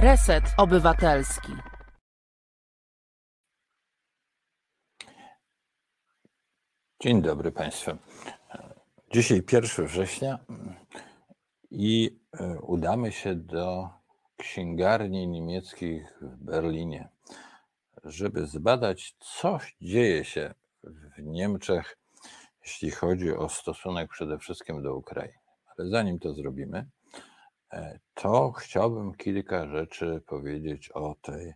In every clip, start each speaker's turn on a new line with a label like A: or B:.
A: Reset Obywatelski.
B: Dzień dobry Państwu. Dzisiaj 1 września i e, udamy się do księgarni niemieckich w Berlinie, żeby zbadać, co dzieje się w Niemczech, jeśli chodzi o stosunek przede wszystkim do Ukrainy. Ale zanim to zrobimy, to chciałbym kilka rzeczy powiedzieć o tej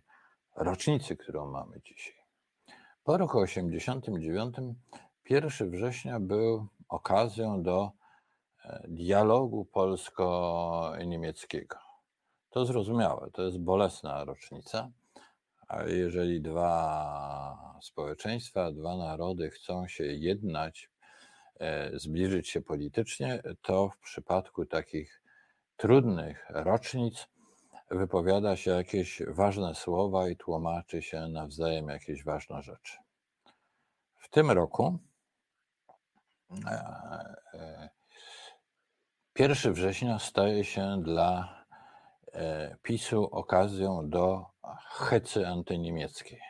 B: rocznicy, którą mamy dzisiaj. Po roku 89 1 września był okazją do e, dialogu polsko-niemieckiego. To zrozumiałe, to jest bolesna rocznica, a jeżeli dwa społeczeństwa, dwa narody chcą się jednać, e, zbliżyć się politycznie, to w przypadku takich trudnych rocznic wypowiada się jakieś ważne słowa i tłumaczy się nawzajem jakieś ważne rzeczy. W tym roku 1 września staje się dla e, PiSu okazją do hecy antyniemieckiej.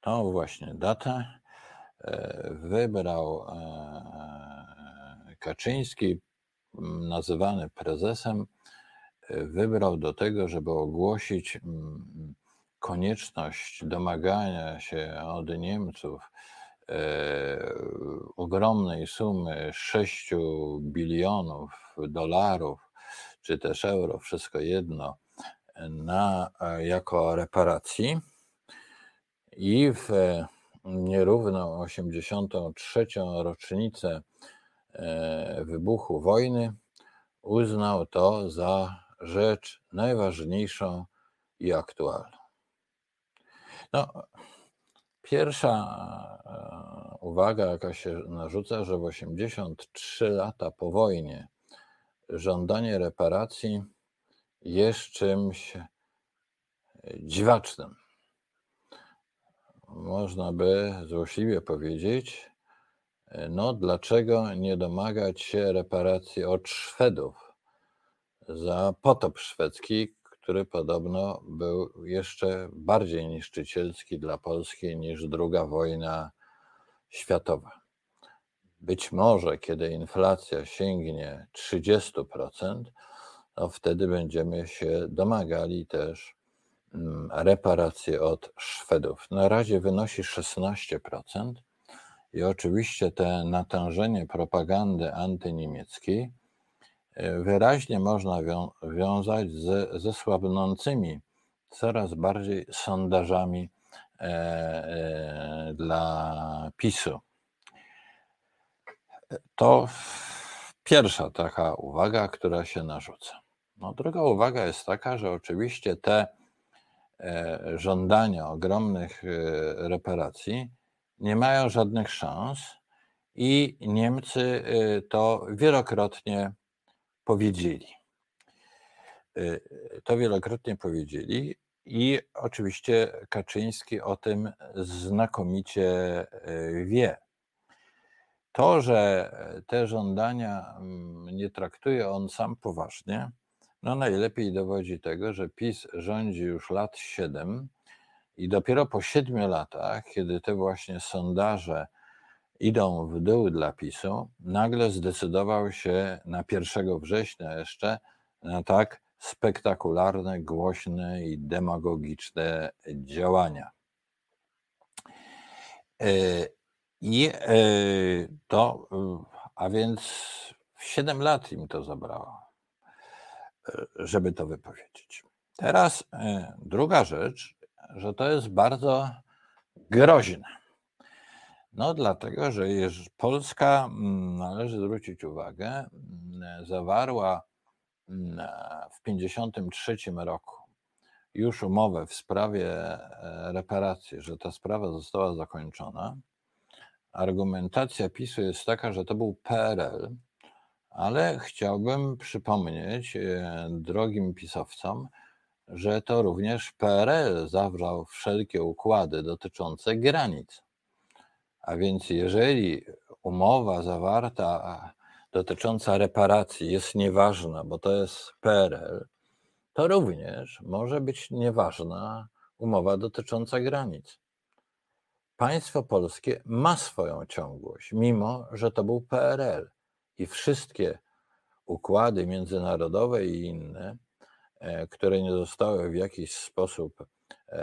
B: Tą właśnie datę e, wybrał e, Kaczyński, nazywany prezesem, wybrał do tego, żeby ogłosić konieczność domagania się od Niemców E, ogromnej sumy 6 bilionów dolarów, czy też euro, wszystko jedno, na, e, jako reparacji i w nierówną 83. rocznicę e, wybuchu wojny uznał to za rzecz najważniejszą i aktualną. No, Pierwsza e, uwaga, jaka się narzuca, że w 83 lata po wojnie żądanie reparacji jest czymś dziwacznym. Można by złośliwie powiedzieć, no dlaczego nie domagać się reparacji od Szwedów za potop szwedzki, który podobno był jeszcze bardziej niszczycielski dla Polski niż II wojna światowa. Być może, kiedy inflacja sięgnie 30%, to wtedy będziemy się domagali też mm, reparacji od Szwedów. Na razie wynosi 16%. I oczywiście te natężenie propagandy antyniemieckiej wyraźnie można wiązać z, ze słabnącymi coraz bardziej sondażami e, e, dla PiSu. To pierwsza taka uwaga, która się narzuca. No, druga uwaga jest taka, że oczywiście te e, żądania ogromnych reparacji nie mają żadnych szans i Niemcy to wielokrotnie powiedzieli. Y, to wielokrotnie powiedzieli i oczywiście Kaczyński o tym znakomicie y, wie. To, że te żądania mm, nie traktuje on sam poważnie, no najlepiej dowodzi tego, że PiS rządzi już lat 7 i dopiero po 7 latach, kiedy te właśnie sondaże idą w dół dla PiSu, nagle zdecydował się na 1 września jeszcze na tak spektakularne, głośne i demagogiczne działania. E, I e, to, a więc 7 lat im to zabrało, e, żeby to wypowiedzieć. Teraz druga rzecz, że to jest bardzo groźne no, dlatego, że Polska, mm, należy zwrócić uwagę, mm, zawarła mm, w 1953 roku już umowę w sprawie e, reparacji, że ta sprawa została zakończona. Argumentacja PiSu jest taka, że to był PRL, ale chciałbym przypomnieć e, drogim pisowcom, że to również PRL zawrzał wszelkie układy dotyczące granic. A więc jeżeli umowa zawarta dotycząca reparacji jest nieważna, bo to jest PRL, to również może być nieważna umowa dotycząca granic. Państwo polskie ma swoją ciągłość, mimo że to był PRL i wszystkie układy międzynarodowe i inne, które nie zostały w jakiś sposób e,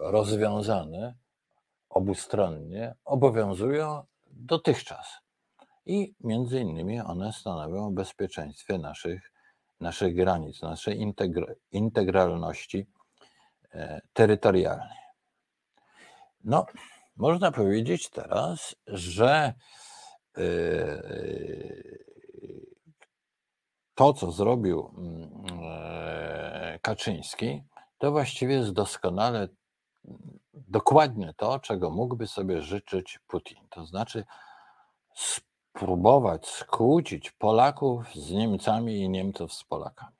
B: rozwiązane obustronnie, obowiązują dotychczas. I między innymi one stanowią o bezpieczeństwie naszych, naszych granic, naszej integralności e, terytorialnej. No, można powiedzieć teraz, że e, to, co zrobił mm, e, Kaczyński, to właściwie jest doskonale dokładnie to, czego mógłby sobie życzyć Putin. To znaczy spróbować skłócić Polaków z Niemcami i Niemców z Polakami.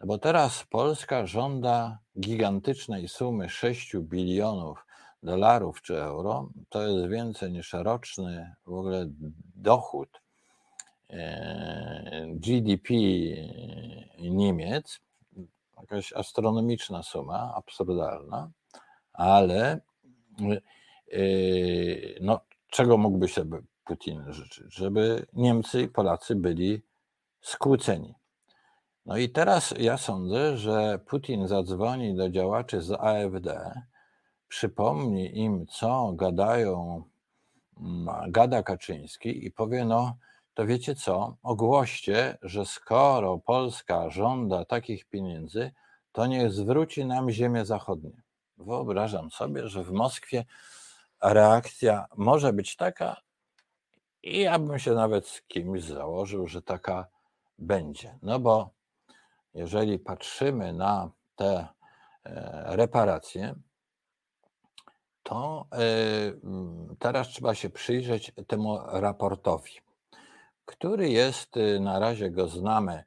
B: No bo teraz Polska żąda gigantycznej sumy 6 bilionów dolarów czy euro. To jest więcej niż roczny w ogóle dochód GDP Niemiec. Jakaś astronomiczna suma, absurdalna, ale e, no, czego mógłby sobie Putin życzy, żeby Niemcy i Polacy byli skłóceni. No i teraz ja sądzę, że Putin zadzwoni do działaczy z AfD, przypomni im, co gadają, mm, gada Kaczyński i powie, no to wiecie co, ogłoście, że skoro Polska żąda takich pieniędzy, to niech zwróci nam ziemię zachodnią. Wyobrażam sobie, że w Moskwie reakcja może być taka, i ja bym się nawet z kimś założył, że taka będzie. No bo jeżeli patrzymy na te e, reparacje, to e, teraz trzeba się przyjrzeć temu raportowi, który jest, y, na razie go znamy,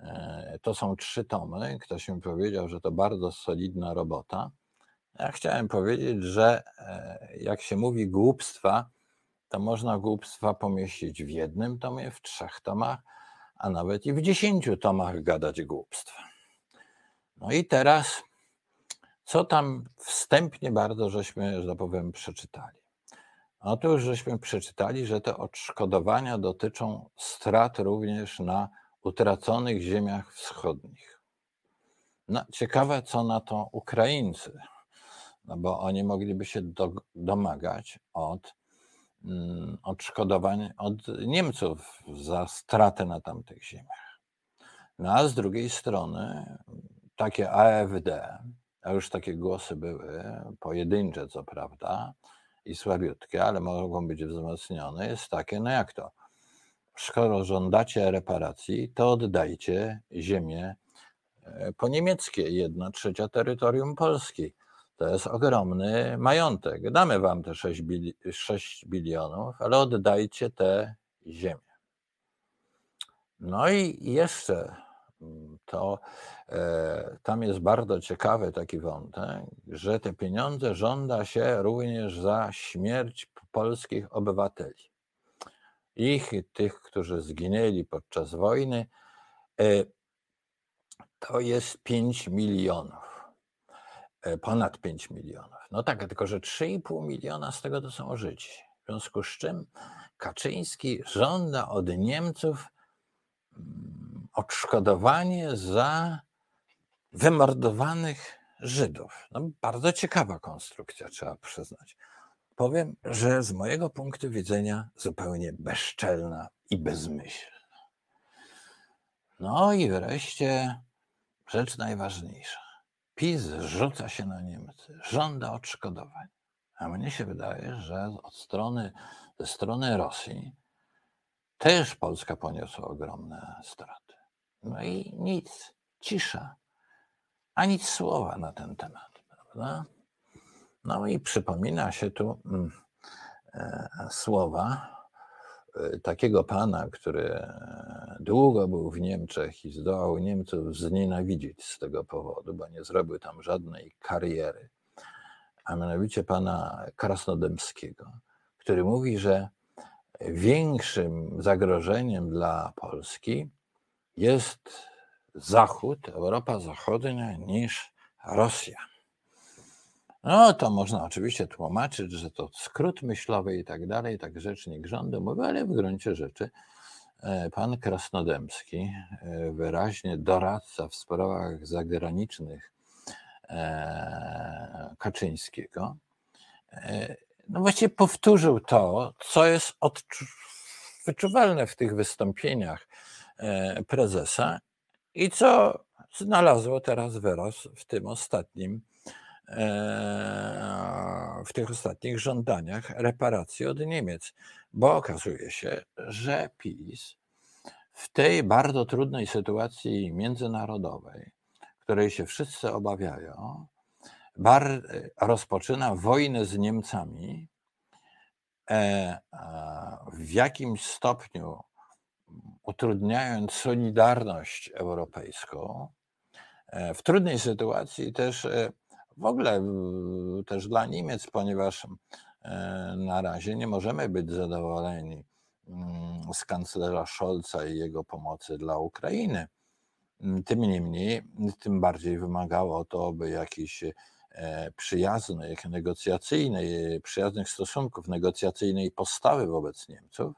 B: e, to są trzy tomy. Ktoś mi powiedział, że to bardzo solidna robota. Ja chciałem powiedzieć, że jak się mówi głupstwa, to można głupstwa pomieścić w jednym tomie, w trzech tomach, a nawet i w dziesięciu tomach gadać głupstwa. No i teraz, co tam wstępnie bardzo żeśmy, że tak powiem, przeczytali? Otóż żeśmy przeczytali, że te odszkodowania dotyczą strat również na utraconych ziemiach wschodnich. No, ciekawe, co na to Ukraińcy, no bo oni mogliby się do, domagać od Mm, odszkodowań od Niemców za stratę na tamtych ziemiach. No a z drugiej strony takie AfD, a już takie głosy były, pojedyncze co prawda i słabiutkie, ale mogą być wzmocnione, jest takie, no jak to? Skoro żądacie reparacji, to oddajcie ziemię e, po niemieckie, jedna trzecia terytorium Polski to jest ogromny majątek. Damy wam te 6, bili 6 bilionów, ale oddajcie te ziemię. No i jeszcze to e, tam jest bardzo ciekawy taki wątek, że te pieniądze żąda się również za śmierć polskich obywateli. Ich, tych, którzy zginęli podczas wojny, e, to jest 5 milionów. E, ponad 5 milionów. No tak, tylko że 3,5 miliona z tego to są Żydzi. W związku z czym Kaczyński żąda od Niemców mm, odszkodowanie za wymordowanych Żydów. No, bardzo ciekawa konstrukcja, trzeba przyznać. Powiem, że z mojego punktu widzenia zupełnie bezczelna i bezmyślna. No i wreszcie rzecz najważniejsza. PiS rzuca się na Niemcy, żąda odszkodowań. A mnie się wydaje, że od strony, ze strony Rosji też Polska poniosła ogromne straty. No i nic, cisza, a nic słowa na ten temat, prawda? No i przypomina się tu mm, e, słowa Y, takiego pana, który długo był w Niemczech i zdołał Niemców znienawidzić z tego powodu, bo nie zrobił tam żadnej kariery, a mianowicie pana Krasnodębskiego, który mówi, że większym zagrożeniem dla Polski jest Zachód, Europa Zachodnia niż Rosja. No to można oczywiście tłumaczyć, że to skrót myślowy i tak dalej, tak rzecznik rządu mówi, ale w gruncie rzeczy e, pan Krasnodębski, e, wyraźnie doradca w sprawach zagranicznych e, Kaczyńskiego, no właściwie powtórzył to, co jest wyczuwalne w tych wystąpieniach prezesa. I co znalazło teraz wyraz w tym ostatnim Eee, w tych ostatnich żądaniach reparacji od Niemiec, bo okazuje się, że PiS w tej bardzo trudnej sytuacji międzynarodowej, której się wszyscy obawiają, bar, rozpoczyna wojnę z Niemcami, e, w jakimś stopniu utrudniając solidarność europejską, e, w trudnej sytuacji też e, w ogóle też dla Niemiec, ponieważ e, na razie nie możemy być zadowoleni mm, z kanclerza Scholza i jego pomocy dla Ukrainy. Mm, tym niemniej, tym bardziej wymagało to, by jakiś przyjaznych, negocjacyjnej, przyjaznych stosunków, negocjacyjnej postawy wobec Niemców,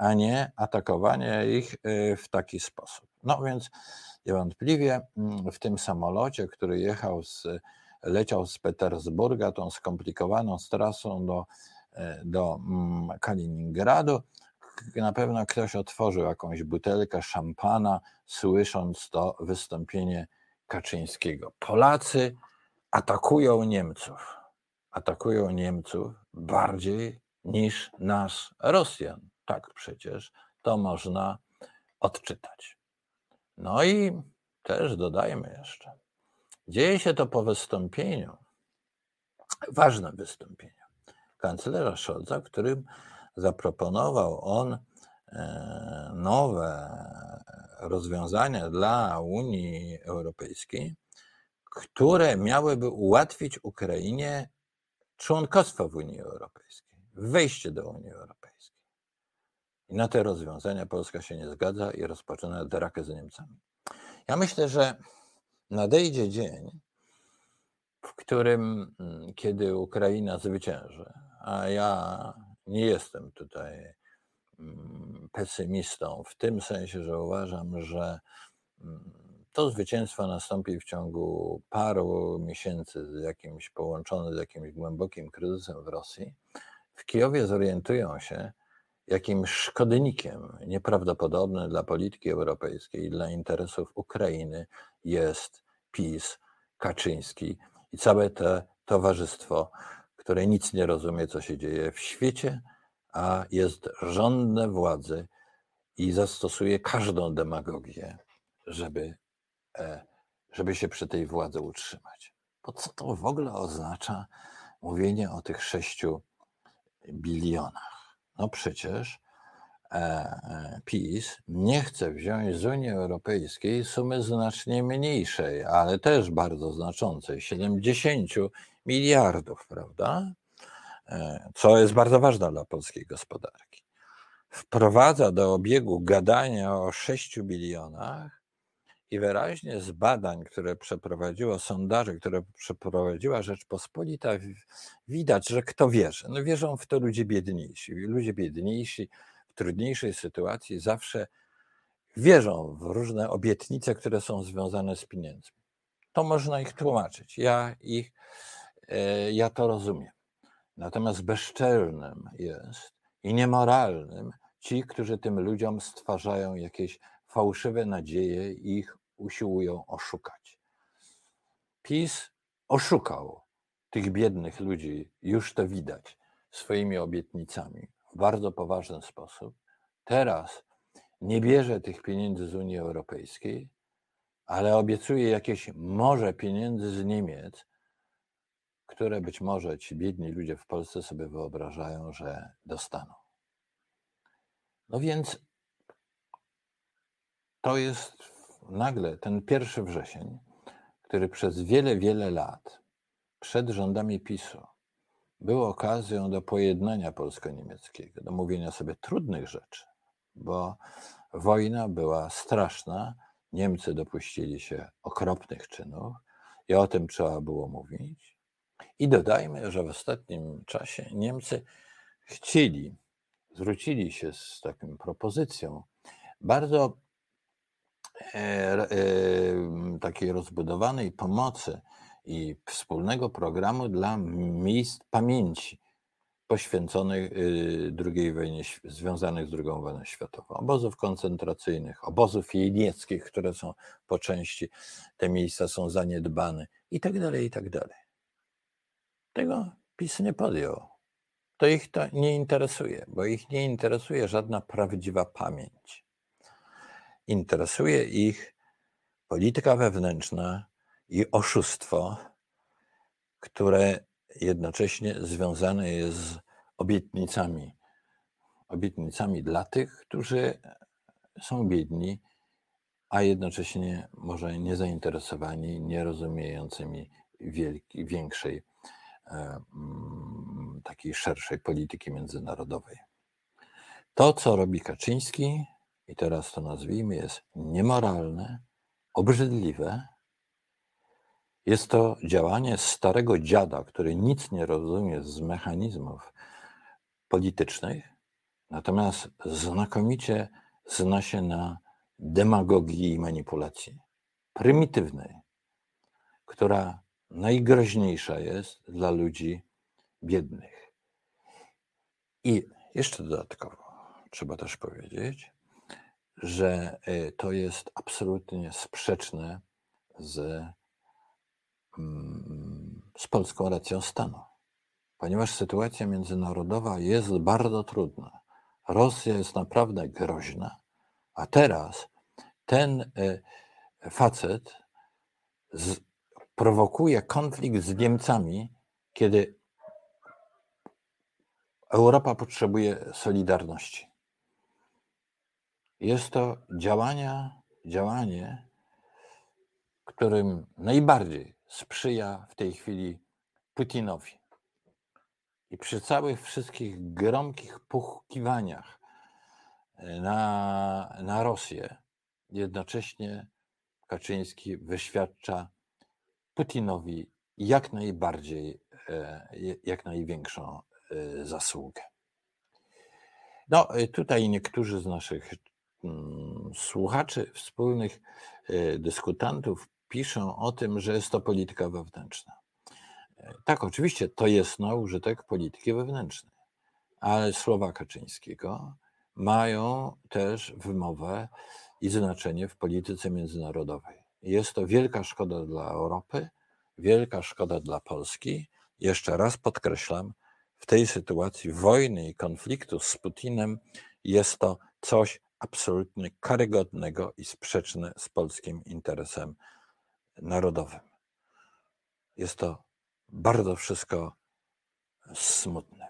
B: a nie atakowanie ich e, w taki sposób. No więc niewątpliwie mm, w tym samolocie, który jechał z leciał z Petersburga tą skomplikowaną trasą do, e, do mm, Kaliningradu. Na pewno ktoś otworzył jakąś butelkę szampana, słysząc to wystąpienie Kaczyńskiego. Polacy atakują Niemców. Atakują Niemców bardziej niż nas, Rosjan. Tak przecież to można odczytać. No i też dodajmy jeszcze, Dzieje się to po wystąpieniu, ważnym wystąpieniu kanclerza Scholza, w którym zaproponował on e, nowe rozwiązania dla Unii Europejskiej, które miałyby ułatwić Ukrainie członkostwo w Unii Europejskiej, wejście do Unii Europejskiej. I na te rozwiązania Polska się nie zgadza i rozpoczyna drakę z Niemcami. Ja myślę, że nadejdzie dzień, w którym, mm, kiedy Ukraina zwycięży, a ja nie jestem tutaj mm, pesymistą, w tym sensie, że uważam, że mm, to zwycięstwo nastąpi w ciągu paru miesięcy z jakimś połączone z jakimś głębokim kryzysem w Rosji. W Kijowie zorientują się, jakim szkodnikiem nieprawdopodobnym dla polityki europejskiej i dla interesów Ukrainy jest PiS, Kaczyński i całe to towarzystwo, które nic nie rozumie, co się dzieje w świecie, a jest żądne władzy i zastosuje każdą demagogię, żeby, e, żeby się przy tej władzy utrzymać. Bo co to w ogóle oznacza mówienie o tych sześciu bilionach? No przecież E, e, PiS nie chce wziąć z Unii Europejskiej sumy znacznie mniejszej, ale też bardzo znaczącej 70 miliardów, prawda? E, co jest bardzo ważne dla polskiej gospodarki. Wprowadza do obiegu gadania o 6 bilionach i wyraźnie z badań, które przeprowadziło, sondaży, które przeprowadziła Rzeczpospolita, widać, że kto wierzy. No wierzą w to ludzie biedniejsi. Ludzie biedniejsi trudniejszej sytuacji zawsze wierzą w różne obietnice, które są związane z pieniędzmi. To można ich tłumaczyć. Ja ich, e, ja to rozumiem. Natomiast bezczelnym jest i niemoralnym ci, którzy tym ludziom stwarzają jakieś fałszywe nadzieje i ich usiłują oszukać. PiS oszukał tych biednych ludzi, już to widać, swoimi obietnicami w bardzo poważny sposób. Teraz nie bierze tych pieniędzy z Unii Europejskiej, ale obiecuje jakieś może pieniędzy z Niemiec, które być może ci biedni ludzie w Polsce sobie wyobrażają, że dostaną. No więc to jest nagle ten pierwszy wrzesień, który przez wiele, wiele lat przed rządami PiSu był okazją do pojednania polsko-niemieckiego, do mówienia sobie trudnych rzeczy, bo wojna była straszna. Niemcy dopuścili się okropnych czynów i o tym trzeba było mówić. I dodajmy, że w ostatnim czasie Niemcy chcieli, zwrócili się z taką propozycją bardzo takiej rozbudowanej pomocy i wspólnego programu dla miejsc pamięci poświęconych y, II wojnie, związanych z II wojną światową, obozów koncentracyjnych, obozów jenieckich, które są po części, te miejsca są zaniedbane i tak dalej, i tak dalej. Tego PiS nie podjął. To ich to nie interesuje, bo ich nie interesuje żadna prawdziwa pamięć. Interesuje ich polityka wewnętrzna i oszustwo, które jednocześnie związane jest z obietnicami. Obietnicami dla tych, którzy są biedni, a jednocześnie może niezainteresowani, nierozumiejącymi wielki, większej, e, mm, takiej szerszej polityki międzynarodowej. To, co robi Kaczyński, i teraz to nazwijmy, jest niemoralne, obrzydliwe, jest to działanie starego dziada, który nic nie rozumie z mechanizmów politycznych, natomiast znakomicie zna się na demagogii i manipulacji prymitywnej, która najgroźniejsza jest dla ludzi biednych. I jeszcze dodatkowo trzeba też powiedzieć, że y, to jest absolutnie sprzeczne z z polską racją stanu, ponieważ sytuacja międzynarodowa jest bardzo trudna. Rosja jest naprawdę groźna, a teraz ten e, facet z, prowokuje konflikt z Niemcami, kiedy Europa potrzebuje solidarności. Jest to działania, działanie, którym najbardziej sprzyja w tej chwili Putinowi. I przy całych wszystkich gromkich puchkiwaniach e, na, na Rosję, jednocześnie Kaczyński wyświadcza Putinowi jak najbardziej, e, jak największą e, zasługę. No, tutaj niektórzy z naszych słuchaczy, wspólnych dyskutantów piszą o tym, że jest to polityka wewnętrzna. E, tak, oczywiście to jest na użytek polityki wewnętrznej, ale słowa Kaczyńskiego mają też wymowę i znaczenie w polityce międzynarodowej. Jest to wielka szkoda dla Europy, wielka szkoda dla Polski. Jeszcze raz podkreślam, w tej sytuacji wojny i konfliktu z Putinem jest to coś absolutnie karygodnego i sprzeczne z polskim interesem narodowym. Jest to bardzo wszystko smutne.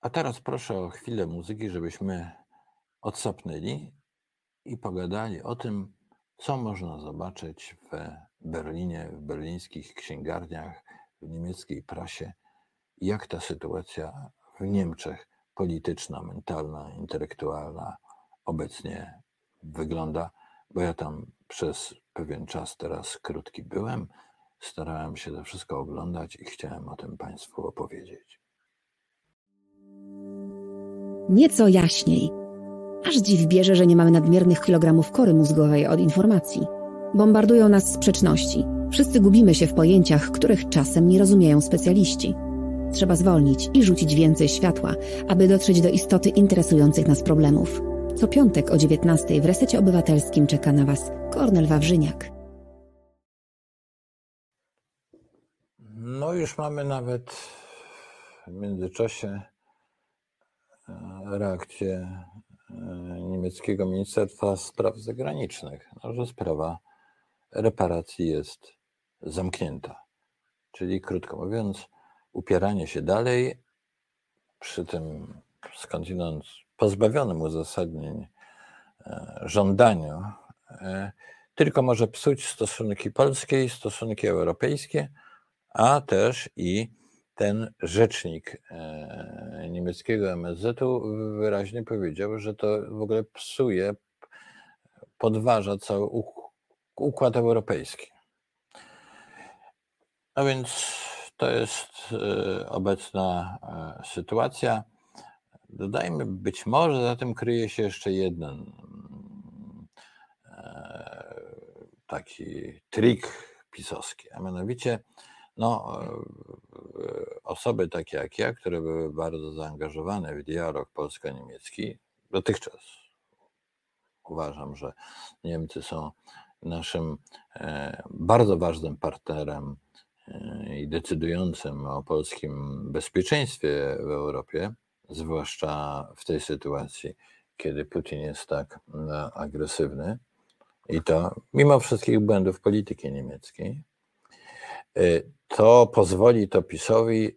B: A teraz proszę o chwilę muzyki, żebyśmy odsapnęli i pogadali o tym, co można zobaczyć w Berlinie, w berlińskich księgarniach, w niemieckiej prasie, jak ta sytuacja w Niemczech polityczna, mentalna, intelektualna obecnie wygląda bo ja tam przez pewien czas teraz krótki byłem, starałem się to wszystko oglądać i chciałem o tym Państwu opowiedzieć.
C: Nieco jaśniej. Aż dziw bierze, że nie mamy nadmiernych kilogramów kory mózgowej od informacji. Bombardują nas sprzeczności. Wszyscy gubimy się w pojęciach, których czasem nie rozumieją specjaliści. Trzeba zwolnić i rzucić więcej światła, aby dotrzeć do istoty interesujących nas problemów. Co piątek o 19 w Resecie Obywatelskim czeka na Was Kornel Wawrzyniak.
B: No już mamy nawet w międzyczasie e, reakcję e, niemieckiego Ministerstwa Spraw Zagranicznych, no, że sprawa reparacji jest zamknięta. Czyli krótko mówiąc, upieranie się dalej przy tym skądinąd pozbawionym uzasadnień e, żądaniu e, tylko może psuć stosunki polskie i stosunki europejskie, a też i ten rzecznik e, niemieckiego MSZ-u wyraźnie powiedział, że to w ogóle psuje, podważa cały układ europejski. No więc to jest e, obecna e, sytuacja. Dodajmy, być może za tym kryje się jeszcze jeden taki trik pisowski, a mianowicie no, osoby takie jak ja, które były bardzo zaangażowane w dialog polsko-niemiecki, dotychczas uważam, że Niemcy są naszym e, bardzo ważnym partnerem e, i decydującym o polskim bezpieczeństwie w Europie, zwłaszcza w tej sytuacji, kiedy Putin jest tak e, agresywny. I to mimo wszystkich błędów polityki niemieckiej to pozwoli to PiSowi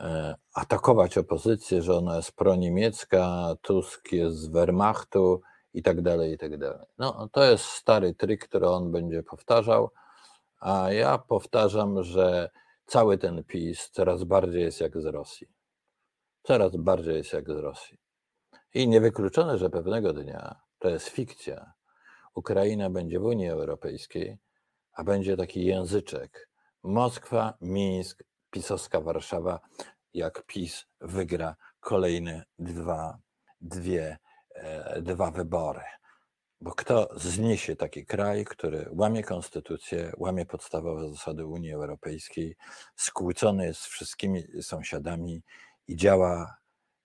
B: e, atakować opozycję, że ona jest proniemiecka, Tusk jest z Wehrmachtu i tak dalej, i tak dalej. No, to jest stary trik, który on będzie powtarzał, a ja powtarzam, że cały ten PiS coraz bardziej jest jak z Rosji. Coraz bardziej jest jak z Rosji. I niewykluczone, że pewnego dnia, to jest fikcja, Ukraina będzie w Unii Europejskiej, a będzie taki języczek, Moskwa, Mińsk, pisowska Warszawa, jak PiS wygra kolejne dwa, dwie, e, dwa wybory. Bo kto zniesie taki kraj, który łamie konstytucję, łamie podstawowe zasady Unii Europejskiej, skłócony jest z wszystkimi sąsiadami i działa,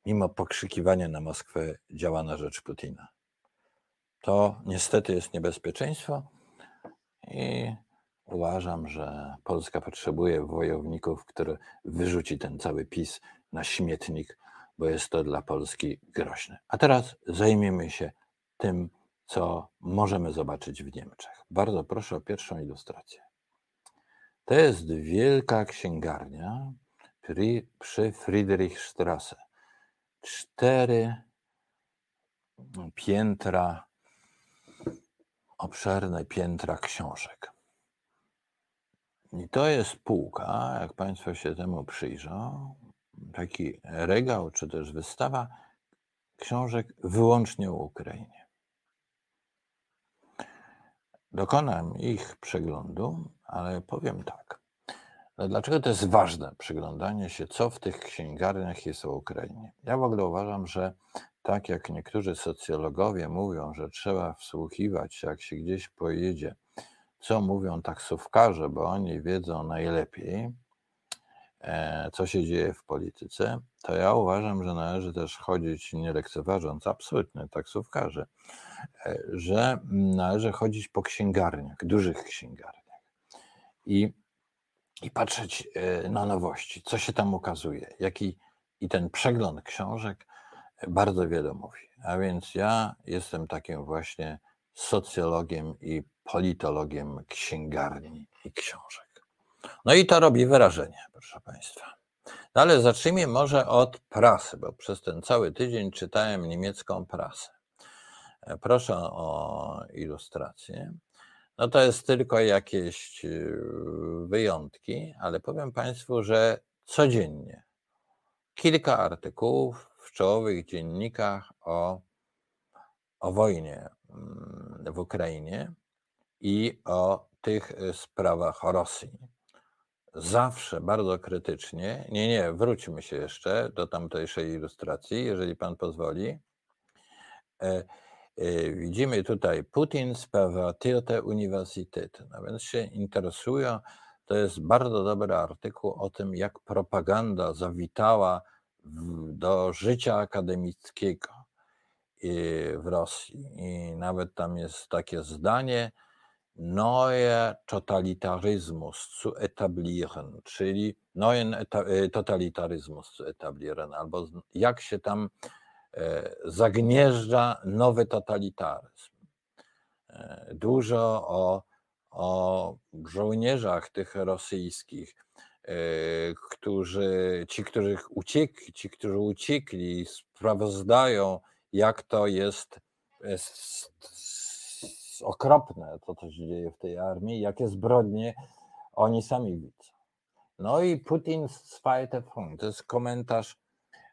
B: mimo pokrzykiwania na Moskwę, działa na rzecz Putina. To niestety jest niebezpieczeństwo i Uważam, że Polska potrzebuje wojowników, który wyrzuci ten cały PiS na śmietnik, bo jest to dla Polski groźne. A teraz zajmiemy się tym, co możemy zobaczyć w Niemczech. Bardzo proszę o pierwszą ilustrację. To jest wielka księgarnia przy Friedrichstrasse. Cztery piętra, obszerne piętra książek. I to jest półka, jak Państwo się temu przyjrzą, taki regał czy też wystawa książek wyłącznie o Ukrainie. Dokonam ich przeglądu, ale powiem tak. Dlaczego to jest ważne, przyglądanie się, co w tych księgarniach jest o Ukrainie? Ja w ogóle uważam, że tak jak niektórzy socjologowie mówią, że trzeba wsłuchiwać się, jak się gdzieś pojedzie co mówią taksówkarze, bo oni wiedzą najlepiej, co się dzieje w polityce, to ja uważam, że należy też chodzić, nie lekceważąc absolutnie taksówkarzy, e, że należy chodzić po księgarniach, dużych księgarniach i, i patrzeć e, na nowości, co się tam ukazuje, jaki i ten przegląd książek bardzo wiele mówi. A więc ja jestem takim właśnie socjologiem i politologiem księgarni i książek. No i to robi wrażenie, proszę Państwa. No ale zacznijmy może od prasy, bo przez ten cały tydzień czytałem niemiecką prasę. E, proszę o ilustrację. No to jest tylko jakieś e, wyjątki, ale powiem Państwu, że codziennie kilka artykułów w czołowych dziennikach o, o wojnie mm, w Ukrainie i o tych y, sprawach Rosji. Zawsze bardzo krytycznie. Nie, nie, wróćmy się jeszcze do tamtejszej ilustracji, jeżeli pan pozwoli. E, e, widzimy tutaj Putin sprawa Tirte Uniwersytet. No więc się interesują. To jest bardzo dobry artykuł o tym, jak propaganda zawitała do życia akademickiego y, w Rosji. I nawet tam jest takie zdanie, neue Totalitarismus zu etablieren, czyli neuen e, Totalitarismus zu etablieren, albo jak się tam e, zagnieżdża nowy totalitaryzm. E, dużo o, o żołnierzach tych rosyjskich, którzy, ci, którzy uciekli, ci, którzy uciekli, sprawozdają, jak to jest okropne to, co się dzieje w tej armii, jakie zbrodnie oni sami widzą. No i Putin zweite Front, to jest komentarz,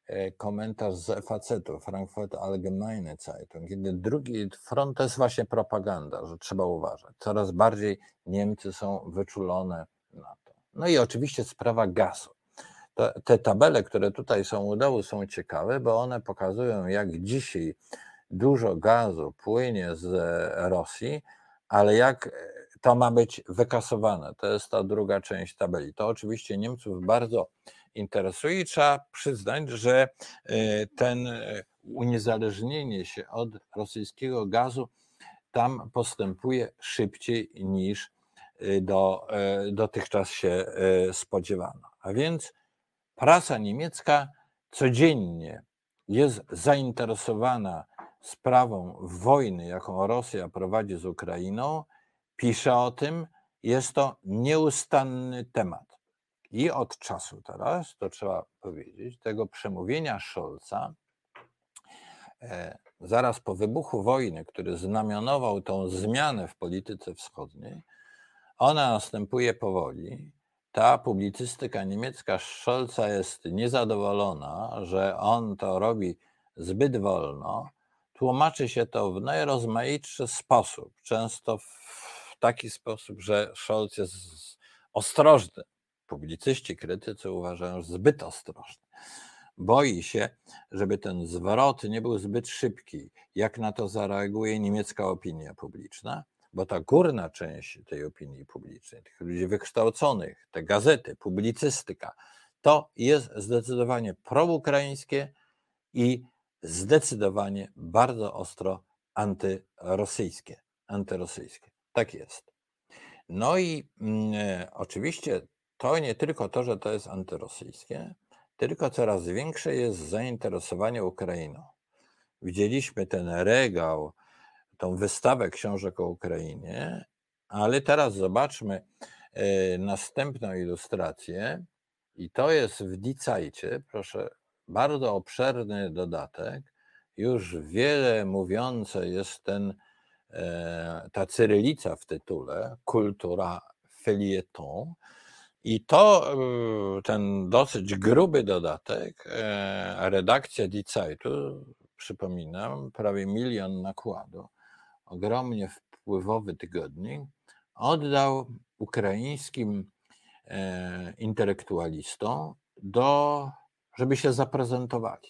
B: e, komentarz z FAZ-u, Frankfurt Allgemeine Zeitung. Kiedy drugi front to jest właśnie propaganda, że trzeba uważać. Coraz bardziej Niemcy są wyczulone na to. No i oczywiście sprawa gazu. To, te tabele, które tutaj są u dołu, są ciekawe, bo one pokazują, jak dzisiaj dużo gazu płynie z Rosji, ale jak to ma być wykasowane. To jest ta druga część tabeli. To oczywiście Niemców bardzo interesuje i trzeba przyznać, że e, ten e, uniezależnienie się od rosyjskiego gazu tam postępuje szybciej niż e, do, dotychczas się spodziewano. A więc prasa niemiecka codziennie jest zainteresowana sprawą wojny, jaką Rosja prowadzi z Ukrainą, pisze o tym, jest to nieustanny temat. I od czasu teraz, to trzeba powiedzieć, tego przemówienia Scholza, e, zaraz po wybuchu wojny, który znamionował tą zmianę w polityce wschodniej, ona następuje powoli. Ta publicystyka niemiecka Scholza jest niezadowolona, że on to robi zbyt wolno. Tłumaczy się to w najrozmaitszy sposób, często w taki sposób, że Scholz jest ostrożny. Publicyści, krytycy uważają, że zbyt ostrożny. Boi się, żeby ten zwrot nie był zbyt szybki. Jak na to zareaguje niemiecka opinia publiczna? Bo ta górna część tej opinii publicznej, tych ludzi wykształconych, te gazety, publicystyka, to jest zdecydowanie proukraińskie i zdecydowanie bardzo ostro antyrosyjskie. antyrosyjskie. Tak jest. No i mm, e, oczywiście to nie tylko to, że to jest antyrosyjskie, tylko coraz większe jest zainteresowanie Ukrainą. Widzieliśmy ten regał, tą wystawę książek o Ukrainie, ale teraz zobaczmy e, następną ilustrację i to jest w Dicajcie, proszę, bardzo obszerny dodatek, już wiele mówiące jest ten E, ta cyrylica w tytule, kultura felieton. I to e, ten dosyć gruby dodatek, e, redakcja Die przypominam, prawie milion nakładu, ogromnie wpływowy tygodnik, oddał ukraińskim intelektualistom, do, żeby się zaprezentowali.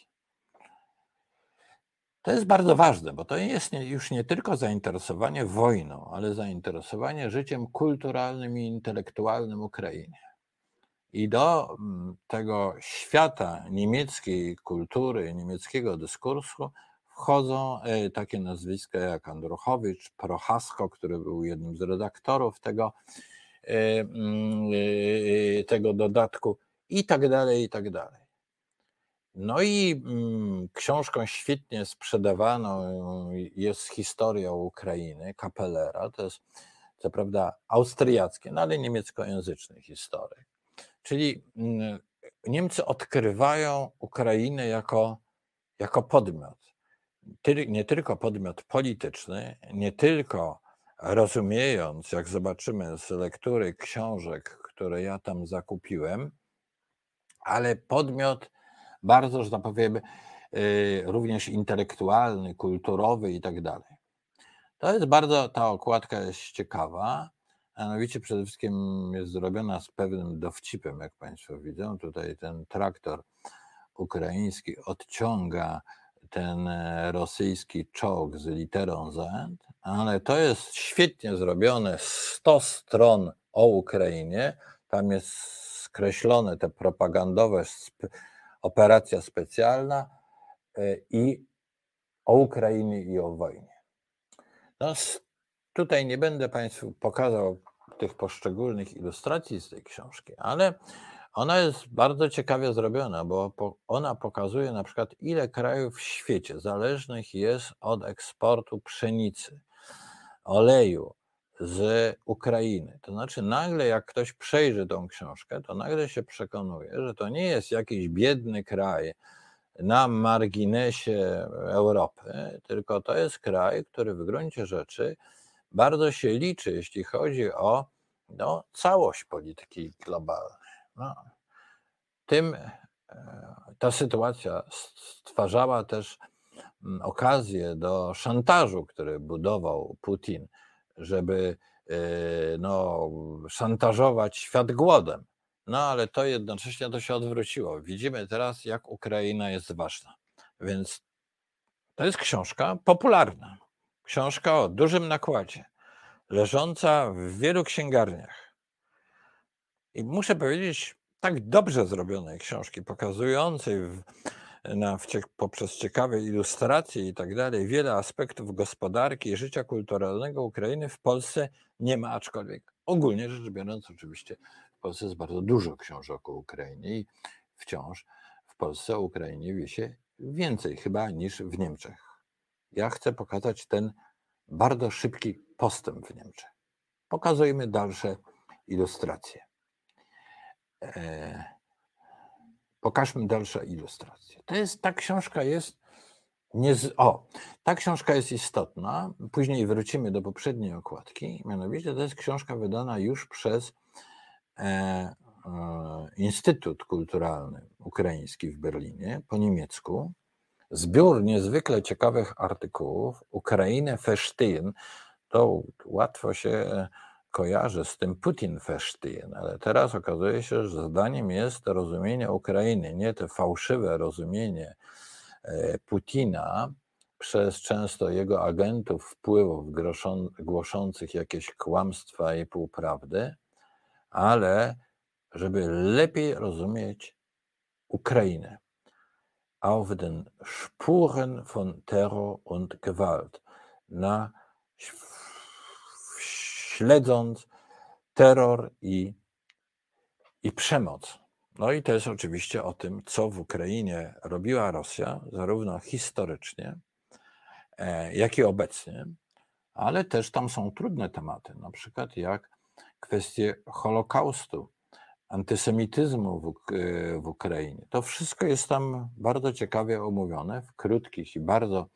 B: To jest bardzo ważne, bo to jest już nie tylko zainteresowanie wojną, ale zainteresowanie życiem kulturalnym i intelektualnym Ukrainy. I do mm, tego świata niemieckiej kultury, niemieckiego dyskursu wchodzą e, takie nazwiska jak Andruchowicz, Prochasko, który był jednym z redaktorów tego, e, mm, e, tego dodatku i tak dalej, i tak dalej. No i mm, książką świetnie sprzedawaną jest historia Ukrainy, Kapelera. To jest co prawda austriackie, no ale niemieckojęzyczny historyk. Czyli mm, Niemcy odkrywają Ukrainę jako, jako podmiot. Nie tylko podmiot polityczny, nie tylko rozumiejąc, jak zobaczymy z lektury książek, które ja tam zakupiłem, ale podmiot bardzo, że tak powiem, y, również intelektualny, kulturowy i tak dalej. To jest bardzo, ta okładka jest ciekawa, mianowicie przede wszystkim jest zrobiona z pewnym dowcipem, jak Państwo widzą. Tutaj ten traktor ukraiński odciąga ten e, rosyjski czołg z literą Z, ale to jest świetnie zrobione, 100 stron o Ukrainie, tam jest skreślone te propagandowe operacja specjalna e, i o Ukrainie i o wojnie. No, tutaj nie będę Państwu pokazał tych poszczególnych ilustracji z tej książki, ale ona jest bardzo ciekawie zrobiona, bo ona pokazuje na przykład, ile krajów w świecie zależnych jest od eksportu pszenicy, oleju, z Ukrainy. To znaczy, nagle jak ktoś przejrzy tą książkę, to nagle się przekonuje, że to nie jest jakiś biedny kraj na marginesie Europy, tylko to jest kraj, który w gruncie rzeczy bardzo się liczy, jeśli chodzi o no, całość polityki globalnej. No, tym e, ta sytuacja stwarzała też mm, okazję do szantażu, który budował Putin, żeby e, no, szantażować świat głodem. No ale to jednocześnie to się odwróciło. Widzimy teraz, jak Ukraina jest ważna. Więc to jest książka popularna. Książka o dużym nakładzie, leżąca w wielu księgarniach. I muszę powiedzieć, tak dobrze zrobionej książki, pokazującej w, na, poprzez ciekawe ilustracje i tak dalej, wiele aspektów gospodarki i życia kulturalnego Ukrainy w Polsce nie ma, aczkolwiek ogólnie rzecz biorąc, oczywiście w Polsce jest bardzo dużo książek o Ukrainie i wciąż w Polsce o Ukrainie wie się więcej chyba niż w Niemczech. Ja chcę pokazać ten bardzo szybki postęp w Niemczech. Pokazujmy dalsze ilustracje. E, pokażmy dalsze ilustracje. To jest, ta książka jest z o, ta książka jest istotna. Później wrócimy do poprzedniej okładki. Mianowicie to jest książka wydana już przez e, e, Instytut Kulturalny Ukraiński w Berlinie po niemiecku. Zbiór niezwykle ciekawych artykułów. Ukrainę Fesztyn. To łatwo się kojarzy z tym Putin Fesztyn, ale teraz okazuje się, że zadaniem jest rozumienie Ukrainy, nie to fałszywe rozumienie e, Putina przez często jego agentów wpływów głoszących jakieś kłamstwa i półprawdy, ale żeby lepiej rozumieć Ukrainę. Auf den Spuren von Terror und Gewalt. Na śledząc terror i, i przemoc. No i to jest oczywiście o tym, co w Ukrainie robiła Rosja, zarówno historycznie, e, jak i obecnie, ale też tam są trudne tematy, na przykład jak kwestie Holokaustu, antysemityzmu w, w Ukrainie. To wszystko jest tam bardzo ciekawie omówione w krótkich i bardzo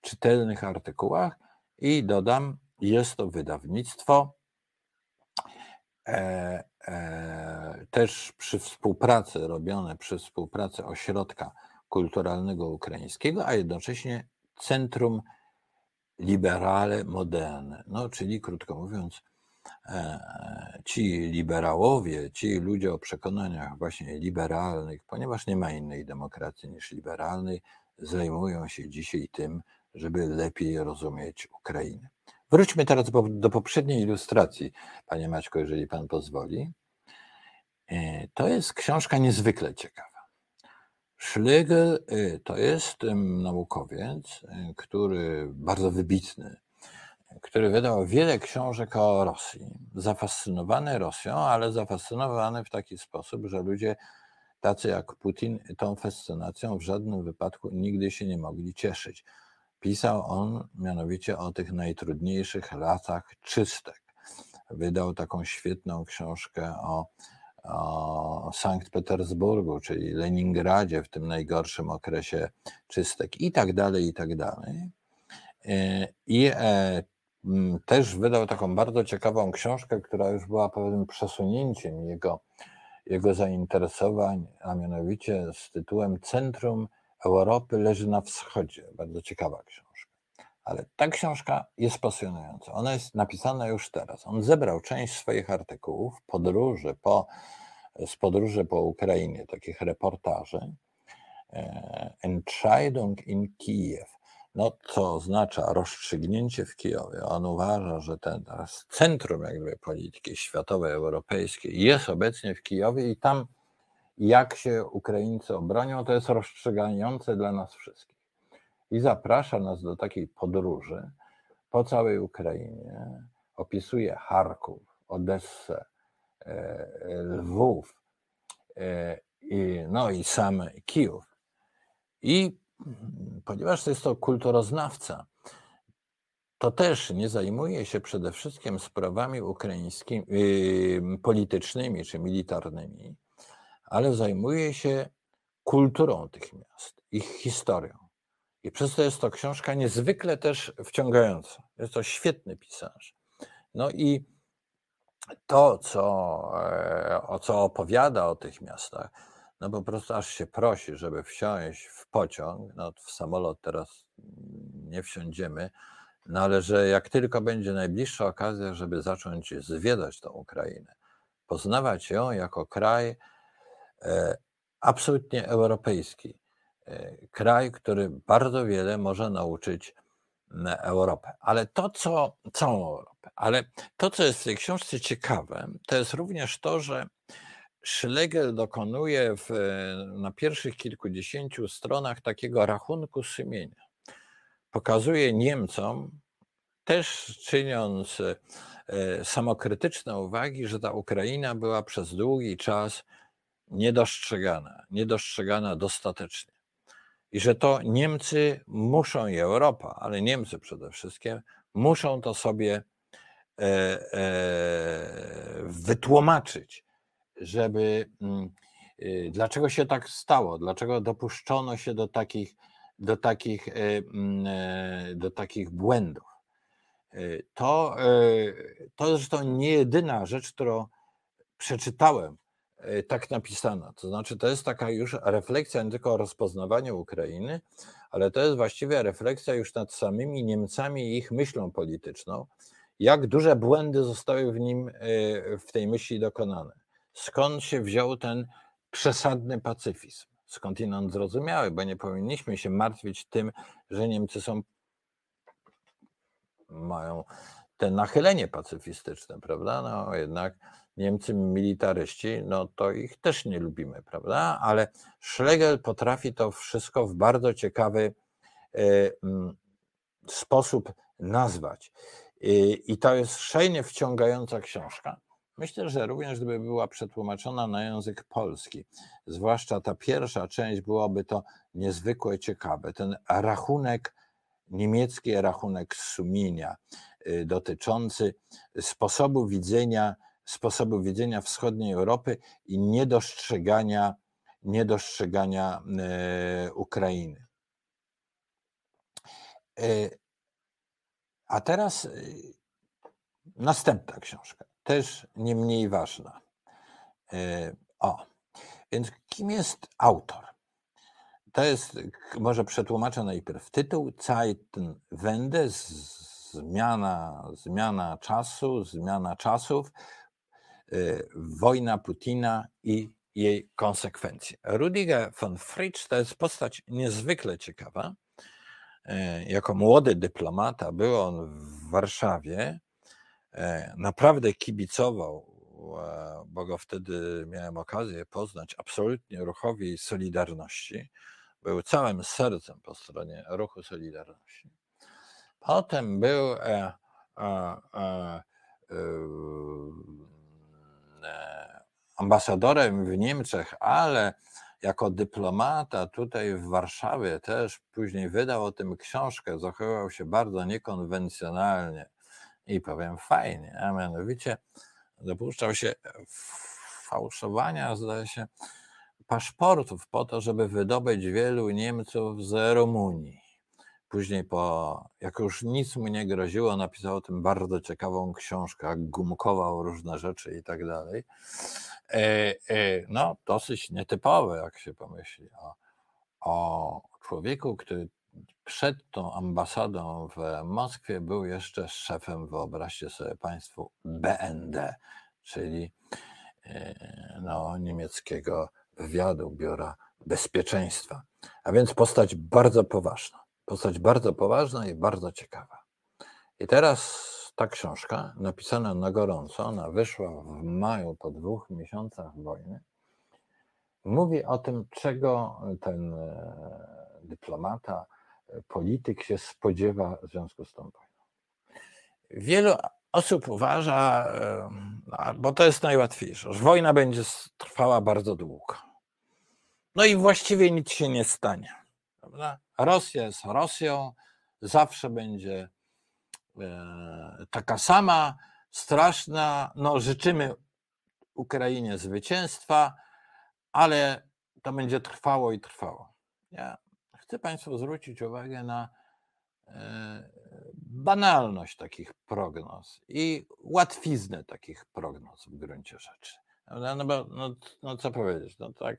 B: czytelnych artykułach i dodam, jest to wydawnictwo e, e, też przy współpracy, robione przy współpracy Ośrodka Kulturalnego Ukraińskiego, a jednocześnie Centrum Liberale Moderne. No, czyli krótko mówiąc, e, ci liberałowie, ci ludzie o przekonaniach właśnie liberalnych, ponieważ nie ma innej demokracji niż liberalnej, zajmują się dzisiaj tym, żeby lepiej rozumieć Ukrainę. Wróćmy teraz do poprzedniej ilustracji, panie Maćko, jeżeli pan pozwoli. E, to jest książka niezwykle ciekawa. Schlegel e, to jest naukowiec, e, który bardzo wybitny, który wydał wiele książek o Rosji. Zafascynowany Rosją, ale zafascynowany w taki sposób, że ludzie tacy jak Putin tą fascynacją w żadnym wypadku nigdy się nie mogli cieszyć. Pisał on mianowicie o tych najtrudniejszych latach czystek. Wydał taką świetną książkę o, o Sankt Petersburgu, czyli Leningradzie w tym najgorszym okresie czystek i tak dalej, i tak dalej. E, I e, też wydał taką bardzo ciekawą książkę, która już była pewnym przesunięciem jego, jego zainteresowań, a mianowicie z tytułem Centrum Europy leży na wschodzie. Bardzo ciekawa książka. Ale ta książka jest pasjonująca. Ona jest napisana już teraz. On zebrał część swoich artykułów, podróży po, z podróży po Ukrainie, takich reportaży. E, Entscheidung in Kijew. No, co oznacza rozstrzygnięcie w Kijowie. On uważa, że ten teraz centrum jakby polityki światowej, europejskiej jest obecnie w Kijowie i tam jak się Ukraińcy obronią, to jest rozstrzygające dla nas wszystkich. I zaprasza nas do takiej podróży po całej Ukrainie. Opisuje Charków, Odessę, e, Lwów, e, no i sam Kijów. I ponieważ to jest to kulturoznawca, to też nie zajmuje się przede wszystkim sprawami ukraińskimi, y, politycznymi czy militarnymi, ale zajmuje się kulturą tych miast, ich historią. I przez to jest to książka niezwykle też wciągająca. Jest to świetny pisarz. No i to, co, e, o co opowiada o tych miastach, no po prostu aż się prosi, żeby wsiąść w pociąg, no w samolot teraz nie wsiądziemy, no ale że jak tylko będzie najbliższa okazja, żeby zacząć zwiedzać tą Ukrainę, poznawać ją jako kraj absolutnie europejski, e, kraj, który bardzo wiele może nauczyć Europę. Ale to, co całą Europę, ale to, co jest w tej książce ciekawe, to jest również to, że Schlegel dokonuje w, na pierwszych kilkudziesięciu stronach takiego rachunku sumienia. Pokazuje Niemcom, też czyniąc e, samokrytyczne uwagi, że ta Ukraina była przez długi czas niedostrzegana, niedostrzegana dostatecznie. I że to Niemcy muszą i Europa, ale Niemcy przede wszystkim, muszą to sobie e, e, wytłumaczyć, żeby mm, y, dlaczego się tak stało, dlaczego dopuszczono się do takich, do takich, mm, do takich błędów. To, to zresztą nie jedyna rzecz, którą przeczytałem E, tak napisana. To znaczy, to jest taka już refleksja nie tylko o rozpoznawaniu Ukrainy, ale to jest właściwie refleksja już nad samymi Niemcami i ich myślą polityczną. Jak duże błędy zostały w nim, e, w tej myśli dokonane. Skąd się wziął ten przesadny pacyfizm? Skądinąd zrozumiały, bo nie powinniśmy się martwić tym, że Niemcy są mają te nachylenie pacyfistyczne, prawda? No jednak Niemcy militaryści, no to ich też nie lubimy, prawda? Ale Schlegel potrafi to wszystko w bardzo ciekawy e, mm, sposób nazwać. I to jest szejnie wciągająca książka. Myślę, że również gdyby była przetłumaczona na język polski, zwłaszcza ta pierwsza część, byłoby to niezwykle ciekawe. Ten rachunek, niemiecki rachunek sumienia y, dotyczący sposobu widzenia sposobu widzenia wschodniej Europy i niedostrzegania, niedostrzegania e, Ukrainy. E, a teraz e, następna książka, też nie mniej ważna. O, więc kim jest autor? To jest, może przetłumaczę najpierw tytuł, Zeitenwende, zmiana, zmiana czasu, zmiana czasów, wojna Putina i jej konsekwencje. Rudiger von Fritsch to jest postać niezwykle ciekawa. Y, jako młody dyplomata był on w Warszawie. Y, naprawdę kibicował, bo go wtedy miałem okazję poznać, absolutnie ruchowi Solidarności. Był całym sercem po stronie ruchu Solidarności. Potem był e, e, e, E, ambasadorem w Niemczech, ale jako dyplomata tutaj w Warszawie też później wydał o tym książkę, zachowywał się bardzo niekonwencjonalnie i powiem fajnie, a mianowicie dopuszczał się fałszowania, zdaje się, paszportów po to, żeby wydobyć wielu Niemców z Rumunii. Później, po, jak już nic mu nie groziło, napisał o tym bardzo ciekawą książkę, gumkował różne rzeczy i tak dalej. E, e, no, dosyć nietypowe, jak się pomyśli o, o człowieku, który przed tą ambasadą w Moskwie był jeszcze szefem, wyobraźcie sobie Państwo, BND, czyli e, no, niemieckiego wywiadu, biura bezpieczeństwa. A więc postać bardzo poważna. Postać bardzo poważna i bardzo ciekawa. I teraz ta książka, napisana na gorąco, ona wyszła w maju po dwóch miesiącach wojny, mówi o tym, czego ten e, dyplomata, polityk się spodziewa w związku z tą wojną. Wielu osób uważa, e, bo to jest najłatwiejsze, że wojna będzie trwała bardzo długo. No i właściwie nic się nie stanie. Prawda? Rosja jest Rosją, zawsze będzie e, taka sama, straszna. No, życzymy Ukrainie zwycięstwa, ale to będzie trwało i trwało. Ja chcę Państwu zwrócić uwagę na e, banalność takich prognoz i łatwiznę takich prognoz w gruncie rzeczy. No, bo no, no co powiedzieć, no tak,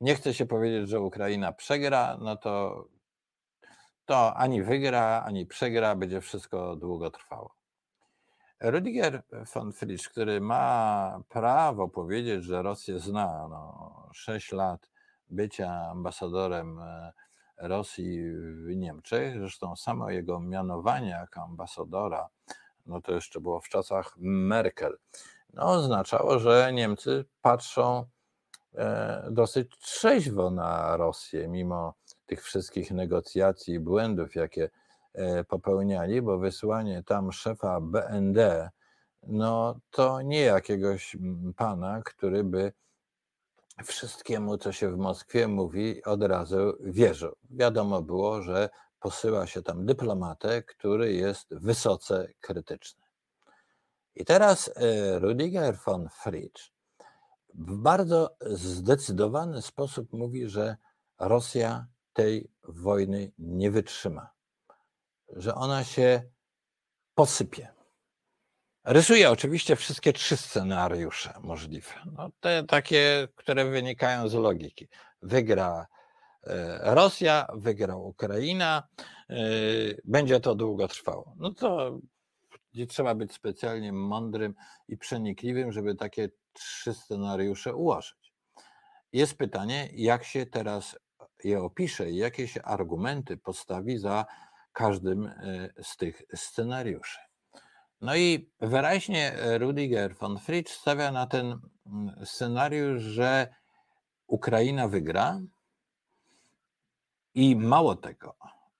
B: nie chce się powiedzieć, że Ukraina przegra, no to, to ani wygra, ani przegra, będzie wszystko długo trwało. Rudiger von Fritsch, który ma prawo powiedzieć, że Rosję zna, no, 6 lat bycia ambasadorem e, Rosji w Niemczech, zresztą samo jego mianowanie jako ambasadora, no to jeszcze było w czasach Merkel, no oznaczało, że Niemcy patrzą e, dosyć trzeźwo na Rosję, mimo tych wszystkich negocjacji i błędów, jakie E, popełniali, bo wysłanie tam szefa BND, no to nie jakiegoś pana, który by wszystkiemu, co się w Moskwie mówi, od razu wierzył. Wiadomo było, że posyła się tam dyplomatę, który jest wysoce krytyczny. I teraz e, Rudiger von Fritsch w bardzo zdecydowany sposób mówi, że Rosja tej wojny nie wytrzyma że ona się posypie. Rysuje oczywiście wszystkie trzy scenariusze możliwe. No te takie, które wynikają z logiki. Wygra e, Rosja, wygra Ukraina, e, będzie to długo trwało. No to nie trzeba być specjalnie mądrym i przenikliwym, żeby takie trzy scenariusze ułożyć. Jest pytanie, jak się teraz je opisze i jakie się argumenty postawi za każdym e, z tych scenariuszy. No i wyraźnie Rudiger von Fritsch stawia na ten mm, scenariusz, że Ukraina wygra i mało tego,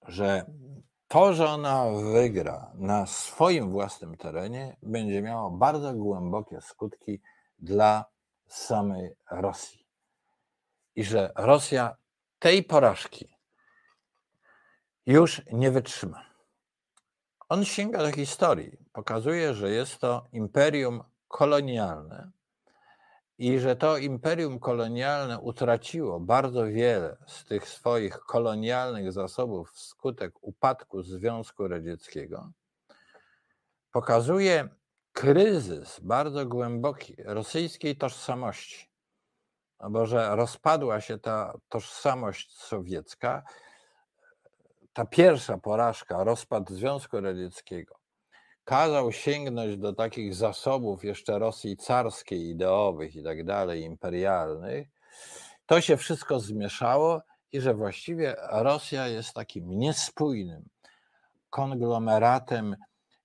B: że to, że ona wygra na swoim własnym terenie, będzie miało bardzo głębokie skutki dla samej Rosji. I że Rosja tej porażki już nie wytrzyma. On sięga do historii, pokazuje, że jest to imperium kolonialne i że to imperium kolonialne utraciło bardzo wiele z tych swoich kolonialnych zasobów wskutek upadku Związku Radzieckiego. Pokazuje kryzys bardzo głęboki rosyjskiej tożsamości, no bo że rozpadła się ta tożsamość sowiecka ta pierwsza porażka, rozpad Związku Radzieckiego, kazał sięgnąć do takich zasobów jeszcze Rosji carskiej, ideowych i tak dalej, imperialnych, to się wszystko zmieszało i że właściwie Rosja jest takim niespójnym konglomeratem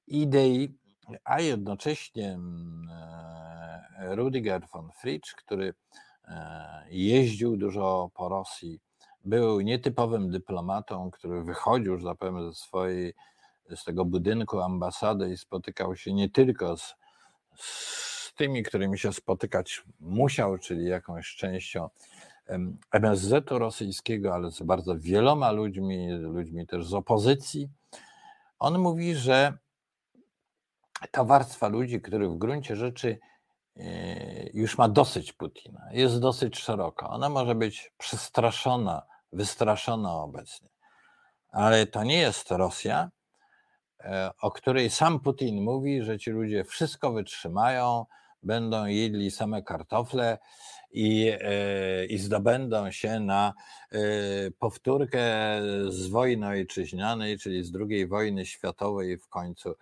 B: idei, a jednocześnie mm, e, Rudiger von Fritsch, który e, jeździł dużo po Rosji, był nietypowym dyplomatą, który wychodził, że tak powiem, ze swojej, z tego budynku ambasady i spotykał się nie tylko z, z tymi, którymi się spotykać musiał, czyli jakąś częścią MSZ-u rosyjskiego, ale z bardzo wieloma ludźmi, ludźmi też z opozycji. On mówi, że ta warstwa ludzi, których w gruncie rzeczy e, już ma dosyć Putina, jest dosyć szeroka. Ona może być przestraszona wystraszona obecnie. Ale to nie jest Rosja, o której sam Putin mówi, że ci ludzie wszystko wytrzymają, będą jedli same kartofle i, e, i zdobędą się na e, powtórkę z wojny ojczyźnianej, czyli z II wojny światowej, w końcu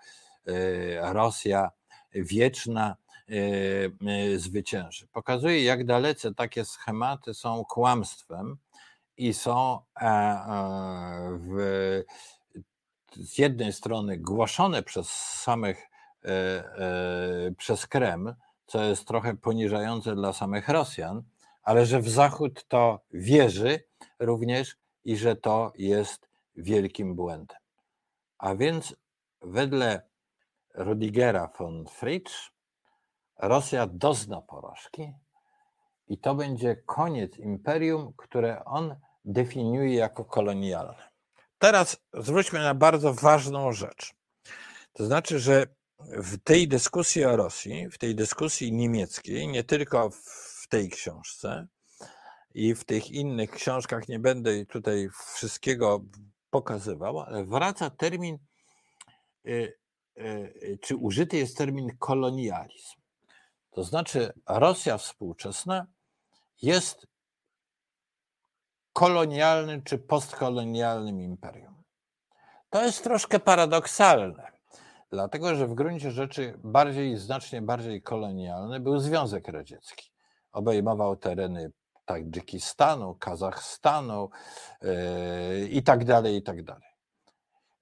B: Rosja wieczna zwycięży. Pokazuje, jak dalece takie schematy są kłamstwem i są e, e, w, z jednej strony głoszone przez samych, e, przez Kreml, co jest trochę poniżające dla samych Rosjan, ale że w Zachód to wierzy również i że to jest wielkim błędem. A więc wedle Rudigera von Fritsch Rosja dozna porażki i to będzie koniec imperium, które on definiuje jako kolonialne. Teraz zwróćmy na bardzo ważną rzecz. To znaczy, że w tej dyskusji o Rosji, w tej dyskusji niemieckiej, nie tylko w tej książce i w tych innych książkach, nie będę tutaj wszystkiego pokazywał, ale wraca termin y, y, czy użyty jest termin kolonializm. To znaczy, Rosja współczesna jest kolonialnym czy postkolonialnym imperium. To jest troszkę paradoksalne, dlatego że w gruncie rzeczy bardziej, znacznie bardziej kolonialny był Związek Radziecki. Obejmował tereny Tadżykistanu, Kazachstanu yy, i tak dalej, i tak dalej.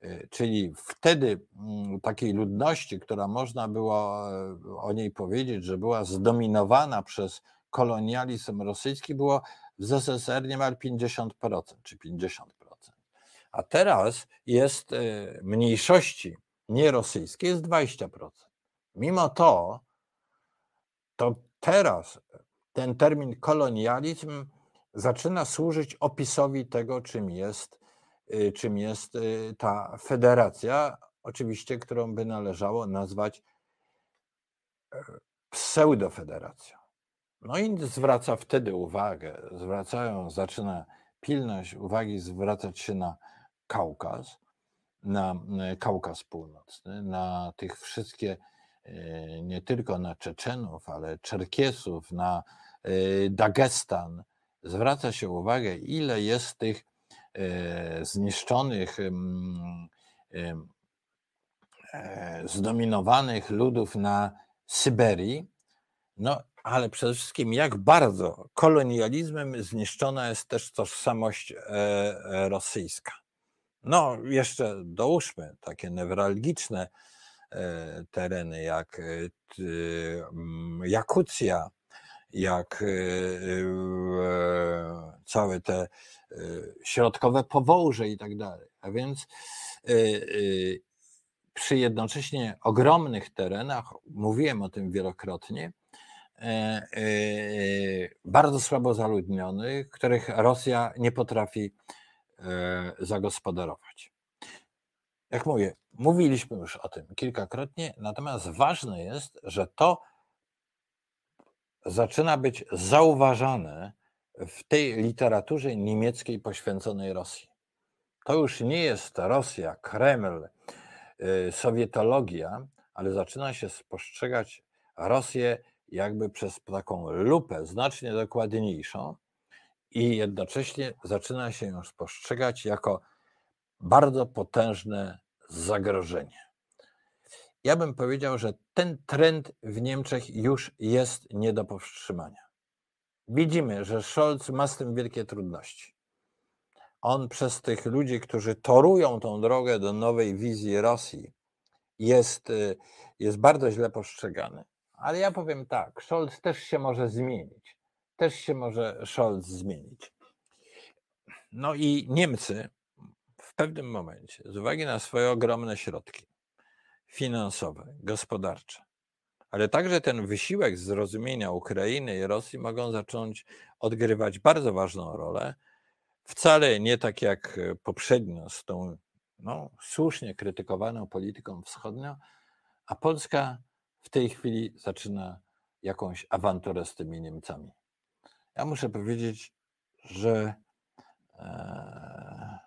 B: Yy, czyli wtedy mm, takiej ludności, która można było yy, o niej powiedzieć, że była zdominowana przez kolonializm rosyjski, było w ZSRR niemal 50% czy 50%. A teraz jest mniejszości nierosyjskiej jest 20%. Mimo to, to teraz ten termin kolonializm zaczyna służyć opisowi tego, czym jest, y, czym jest y, ta federacja, oczywiście, którą by należało nazwać e, pseudofederacją. No i zwraca wtedy uwagę, zwracają, zaczyna pilność uwagi zwracać się na Kaukaz, na e, Kaukaz Północny, na tych wszystkie, e, nie tylko na Czeczenów, ale Czerkiesów, na E, Dagestan, zwraca się uwagę, ile jest tych zniszczonych, zdominowanych ludów na Syberii, no ale przede wszystkim jak bardzo kolonializmem zniszczona jest też tożsamość rosyjska. No, jeszcze dołóżmy takie newralgiczne tereny jak Jakucja, jak e, e, całe te e, środkowe Powąrze i tak dalej. A więc przy jednocześnie ogromnych terenach, mówiłem o tym wielokrotnie, bardzo słabo zaludnionych, których Rosja nie potrafi zagospodarować. Jak mówię, mówiliśmy już o tym kilkakrotnie, natomiast ważne jest, że to zaczyna być zauważane w tej literaturze niemieckiej poświęconej Rosji. To już nie jest Rosja, Kreml, sowietologia, ale zaczyna się spostrzegać Rosję jakby przez taką lupę znacznie dokładniejszą i jednocześnie zaczyna się ją spostrzegać jako bardzo potężne zagrożenie. Ja bym powiedział, że ten trend w Niemczech już jest nie do powstrzymania. Widzimy, że Scholz ma z tym wielkie trudności. On przez tych ludzi, którzy torują tą drogę do nowej wizji Rosji, jest, y, jest bardzo źle postrzegany. Ale ja powiem tak, Scholz też się może zmienić. Też się może Scholz zmienić. No i Niemcy w pewnym momencie, z uwagi na swoje ogromne środki, finansowe, gospodarcze. Ale także ten wysiłek zrozumienia Ukrainy i Rosji mogą zacząć odgrywać bardzo ważną rolę. Wcale nie tak jak poprzednio z tą no, słusznie krytykowaną polityką wschodnią, a Polska w tej chwili zaczyna jakąś awanturę z tymi Niemcami. Ja muszę powiedzieć, że e,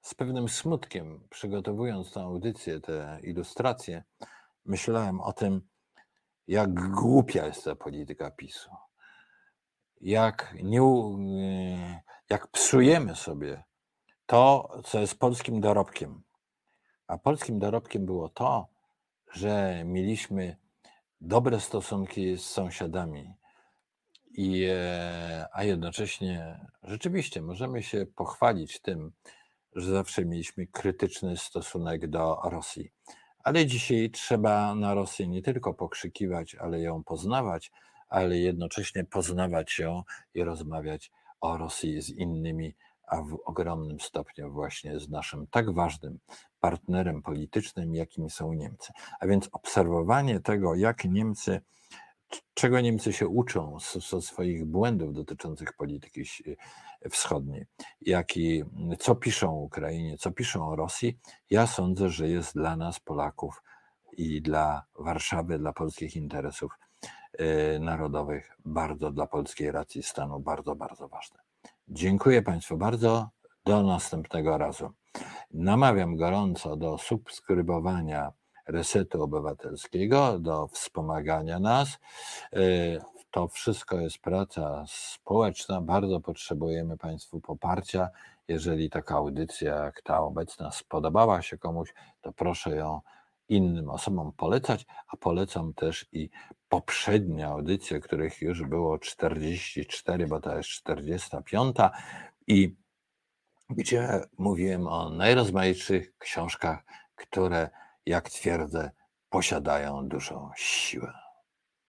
B: z pewnym smutkiem, przygotowując tę audycję, te ilustracje, myślałem o tym, jak głupia jest ta polityka PiSu. Jak, nie, jak psujemy sobie to, co jest polskim dorobkiem. A polskim dorobkiem było to, że mieliśmy dobre stosunki z sąsiadami, i, e, a jednocześnie rzeczywiście możemy się pochwalić tym, że zawsze mieliśmy krytyczny stosunek do Rosji. Ale dzisiaj trzeba na Rosję nie tylko pokrzykiwać, ale ją poznawać, ale jednocześnie poznawać ją i rozmawiać o Rosji z innymi, a w ogromnym stopniu właśnie z naszym tak ważnym partnerem politycznym, jakim są Niemcy. A więc obserwowanie tego, jak Niemcy czego Niemcy się uczą ze swoich błędów dotyczących polityki wschodniej, jak i co piszą o Ukrainie, co piszą o Rosji, ja sądzę, że jest dla nas, Polaków i dla Warszawy, dla polskich interesów e, narodowych, bardzo dla polskiej racji stanu, bardzo, bardzo ważne. Dziękuję Państwu bardzo. Do następnego razu. Namawiam gorąco do subskrybowania Resetu Obywatelskiego, do wspomagania nas. Y, To wszystko jest praca społeczna. Bardzo potrzebujemy Państwu poparcia. Jeżeli taka audycja jak ta obecna spodobała się komuś, to proszę ją innym osobom polecać, a polecam też i poprzednie audycje, których już było 44, bo to jest 45 i gdzie mówiłem o najrozmaitszych książkach, które, jak twierdzę, posiadają dużą siłę.